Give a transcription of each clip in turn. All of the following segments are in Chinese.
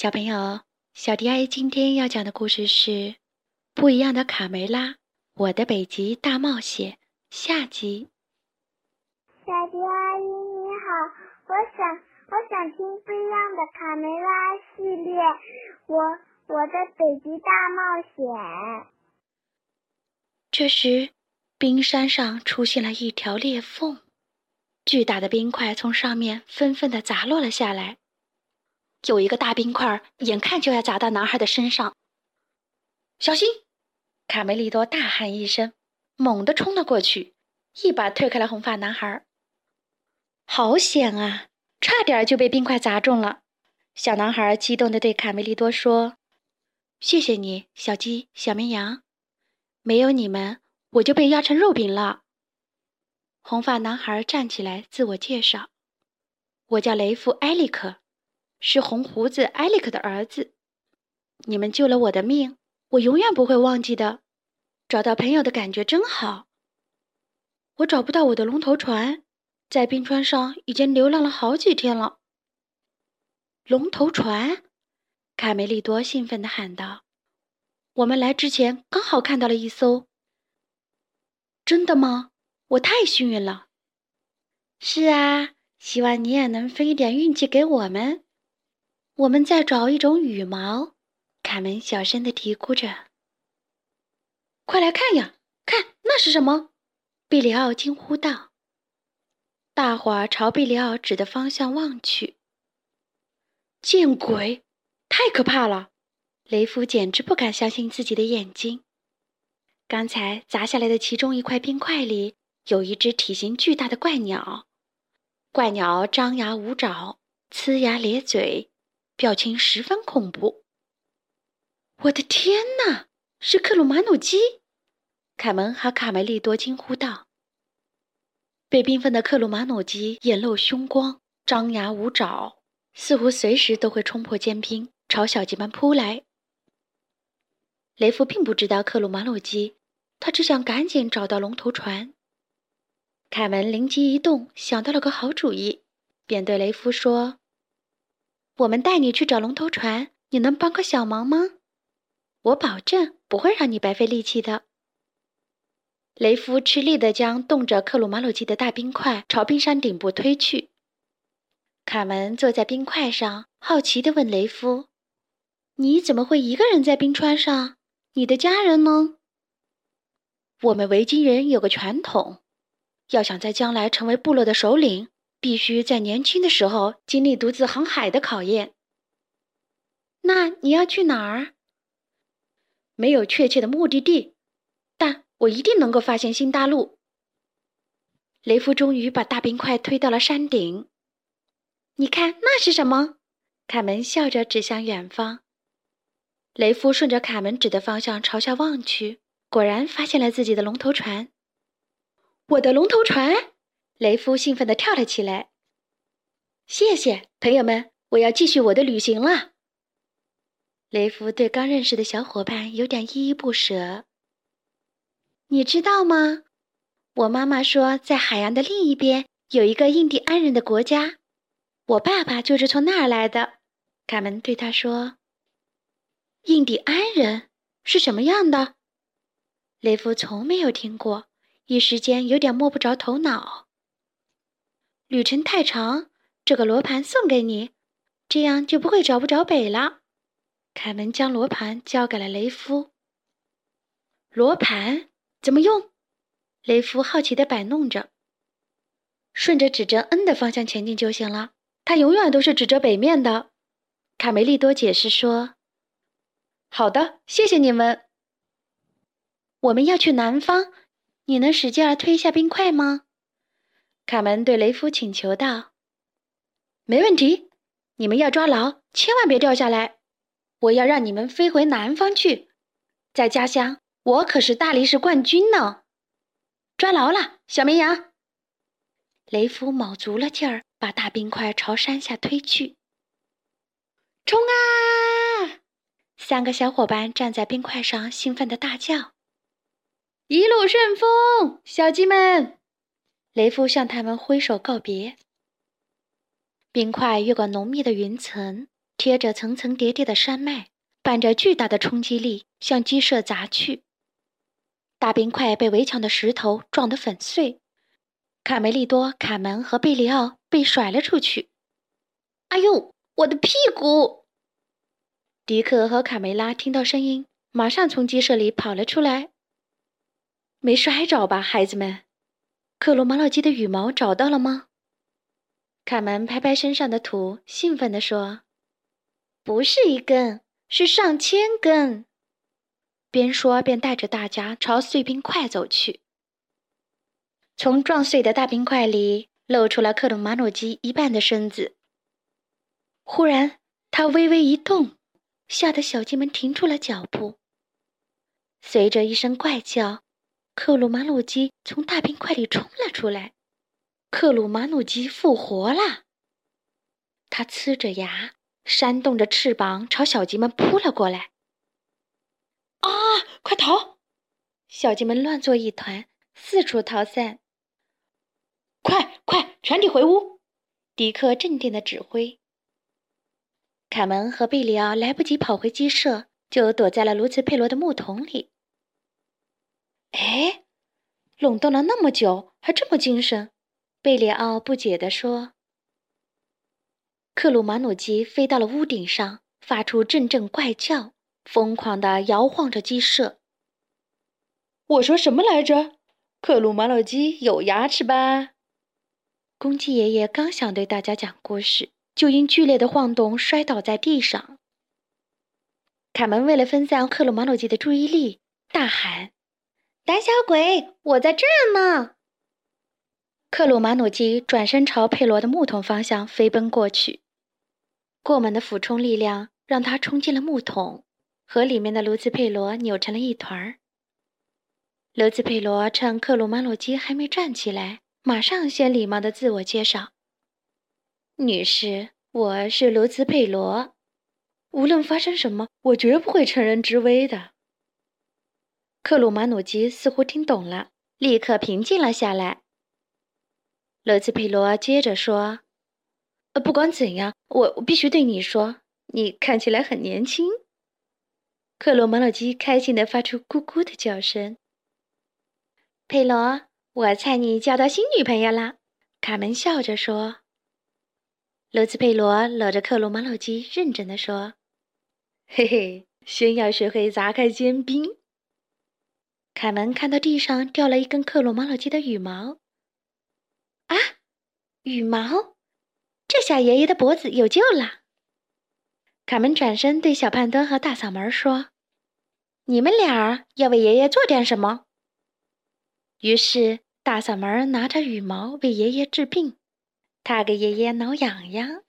小朋友，小迪阿姨今天要讲的故事是《不一样的卡梅拉：我的北极大冒险》下集。小迪阿姨你好，我想我想听不一样的卡梅拉系列，我我的北极大冒险。这时，冰山上出现了一条裂缝，巨大的冰块从上面纷纷的砸落了下来。有一个大冰块，眼看就要砸到男孩的身上。小心！卡梅利多大喊一声，猛地冲了过去，一把推开了红发男孩。好险啊！差点就被冰块砸中了。小男孩激动地对卡梅利多说：“谢谢你，小鸡、小绵羊，没有你们，我就被压成肉饼了。”红发男孩站起来自我介绍：“我叫雷夫·埃利克。”是红胡子埃里克的儿子，你们救了我的命，我永远不会忘记的。找到朋友的感觉真好。我找不到我的龙头船，在冰川上已经流浪了好几天了。龙头船，卡梅利多兴奋地喊道：“我们来之前刚好看到了一艘。”真的吗？我太幸运了。是啊，希望你也能分一点运气给我们。我们在找一种羽毛，卡门小声的嘀咕着。快来看呀，看那是什么？比里奥惊呼道。大伙儿朝比里奥指的方向望去。见鬼，太可怕了！雷夫简直不敢相信自己的眼睛。刚才砸下来的其中一块冰块里，有一只体型巨大的怪鸟。怪鸟张牙舞爪，呲牙咧嘴。表情十分恐怖。我的天哪，是克鲁马努基！凯门和卡梅利多惊呼道。被冰封的克鲁马努基眼露凶光，张牙舞爪，似乎随时都会冲破坚冰，朝小鸡们扑来。雷夫并不知道克鲁马努基，他只想赶紧找到龙头船。凯门灵机一动，想到了个好主意，便对雷夫说。我们带你去找龙头船，你能帮个小忙吗？我保证不会让你白费力气的。雷夫吃力地将冻着克鲁马鲁基的大冰块朝冰山顶部推去。卡门坐在冰块上，好奇地问雷夫：“你怎么会一个人在冰川上？你的家人呢？”我们维京人有个传统，要想在将来成为部落的首领。必须在年轻的时候经历独自航海的考验。那你要去哪儿？没有确切的目的地，但我一定能够发现新大陆。雷夫终于把大冰块推到了山顶。你看那是什么？卡门笑着指向远方。雷夫顺着卡门指的方向朝下望去，果然发现了自己的龙头船。我的龙头船！雷夫兴奋地跳了起来。谢谢朋友们，我要继续我的旅行了。雷夫对刚认识的小伙伴有点依依不舍。你知道吗？我妈妈说，在海洋的另一边有一个印第安人的国家，我爸爸就是从那儿来的。卡门对他说：“印第安人是什么样的？”雷夫从没有听过，一时间有点摸不着头脑。旅程太长，这个罗盘送给你，这样就不会找不着北了。凯文将罗盘交给了雷夫。罗盘怎么用？雷夫好奇地摆弄着。顺着指针 N 的方向前进就行了，它永远都是指着北面的。卡梅利多解释说：“好的，谢谢你们。我们要去南方，你能使劲儿推一下冰块吗？”卡门对雷夫请求道：“没问题，你们要抓牢，千万别掉下来。我要让你们飞回南方去，在家乡我可是大力士冠军呢。抓牢了，小绵羊。”雷夫卯足了劲儿，把大冰块朝山下推去。冲啊！三个小伙伴站在冰块上，兴奋地大叫：“一路顺风，小鸡们！”雷夫向他们挥手告别。冰块越过浓密的云层，贴着层层叠叠的山脉，伴着巨大的冲击力向鸡舍砸去。大冰块被围墙的石头撞得粉碎，卡梅利多、卡门和贝里奥被甩了出去。哎呦，我的屁股！迪克和卡梅拉听到声音，马上从鸡舍里跑了出来。没摔着吧，孩子们？克鲁马洛基的羽毛找到了吗？卡门拍拍身上的土，兴奋地说：“不是一根，是上千根。”边说边带着大家朝碎冰块走去。从撞碎的大冰块里露出了克鲁马诺基一半的身子。忽然，他微微一动，吓得小鸡们停住了脚步。随着一声怪叫，克鲁马诺基从大冰块里冲了出来。克鲁马努基复活了，他呲着牙，扇动着翅膀，朝小鸡们扑了过来。啊！快逃！小鸡们乱作一团，四处逃散。快快，全体回屋！迪克镇定的指挥。卡门和贝里奥来不及跑回鸡舍，就躲在了卢茨佩罗的木桶里。哎，冷冻了那么久，还这么精神！贝里奥不解地说：“克鲁马努基飞到了屋顶上，发出阵阵怪叫，疯狂地摇晃着鸡舍。”我说什么来着？克鲁马努基有牙齿吧？公鸡爷爷刚想对大家讲故事，就因剧烈的晃动摔倒在地上。卡门为了分散克鲁马努基的注意力，大喊：“胆小鬼，我在这儿呢！”克鲁马努基转身朝佩罗的木桶方向飞奔过去，过猛的俯冲力量让他冲进了木桶，和里面的卢茨佩罗扭成了一团儿。卢茨佩罗趁克鲁马努基还没站起来，马上先礼貌的自我介绍：“女士，我是卢茨佩罗。无论发生什么，我绝不会乘人之危的。”克鲁马努基似乎听懂了，立刻平静了下来。罗兹佩罗接着说：“呃，不管怎样，我我必须对你说，你看起来很年轻。”克罗马洛基开心地发出咕咕的叫声。佩罗，我猜你交到新女朋友了。”卡门笑着说。罗兹佩罗搂着克罗马洛基，认真地说：“嘿嘿，先要学会砸开坚冰。”凯门看到地上掉了一根克罗马老鸡的羽毛。啊，羽毛！这下爷爷的脖子有救了。凯门转身对小胖墩和大嗓门说：“你们俩要为爷爷做点什么？”于是大嗓门拿着羽毛为爷爷治病，他给爷爷挠痒痒。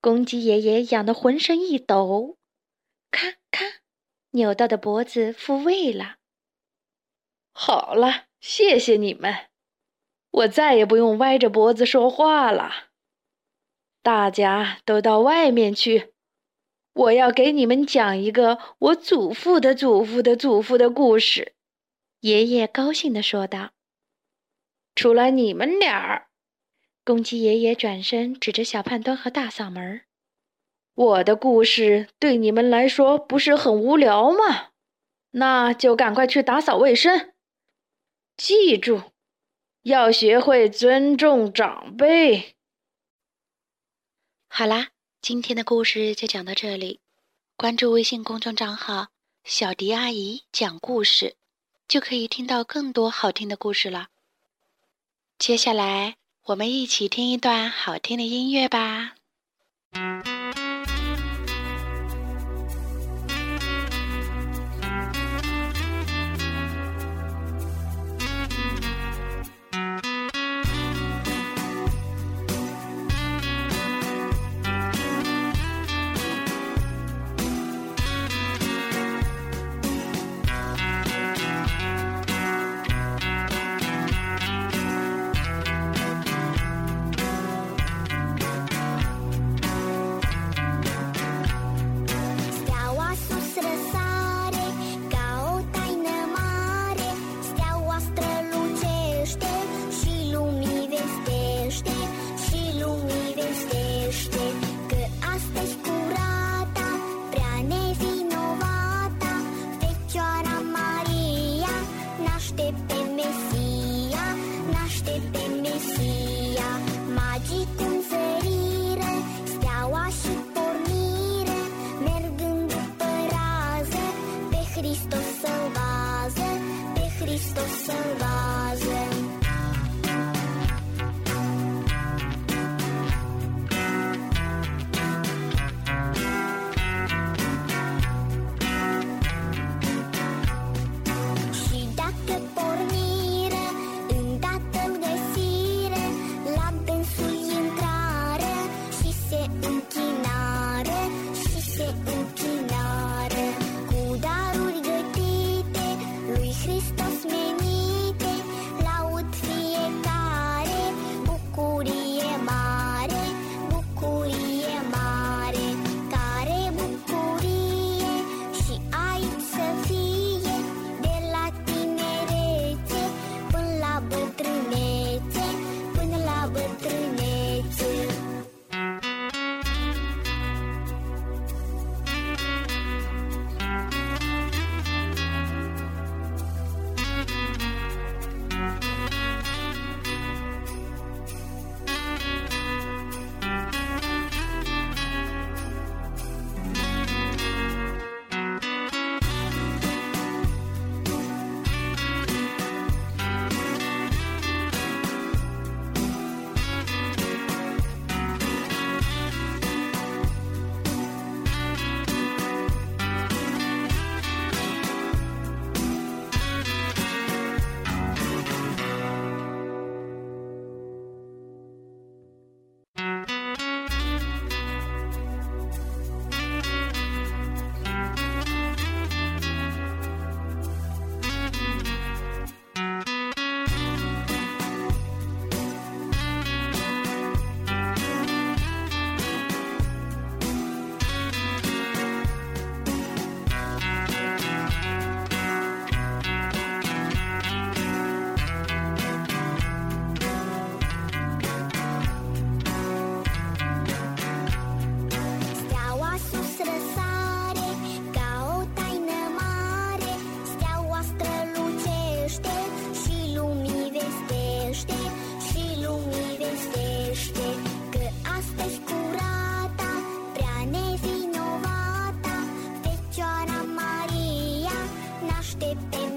公鸡爷爷痒得浑身一抖，咔咔，扭到的脖子复位了。好了，谢谢你们。我再也不用歪着脖子说话了。大家都到外面去，我要给你们讲一个我祖父的祖父的祖父的故事。”爷爷高兴地说道。“除了你们俩儿，公鸡爷爷转身指着小胖墩和大嗓门：“我的故事对你们来说不是很无聊吗？那就赶快去打扫卫生。记住。”要学会尊重长辈。好啦，今天的故事就讲到这里。关注微信公众账号“小迪阿姨讲故事”，就可以听到更多好听的故事了。接下来，我们一起听一段好听的音乐吧。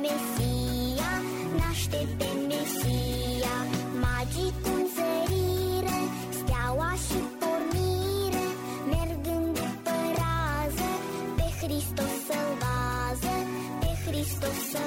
Mesia, naște pe Mesia, magii cu zărire, steaua și pornire, mergând pe rază, pe Hristos să pe Hristos să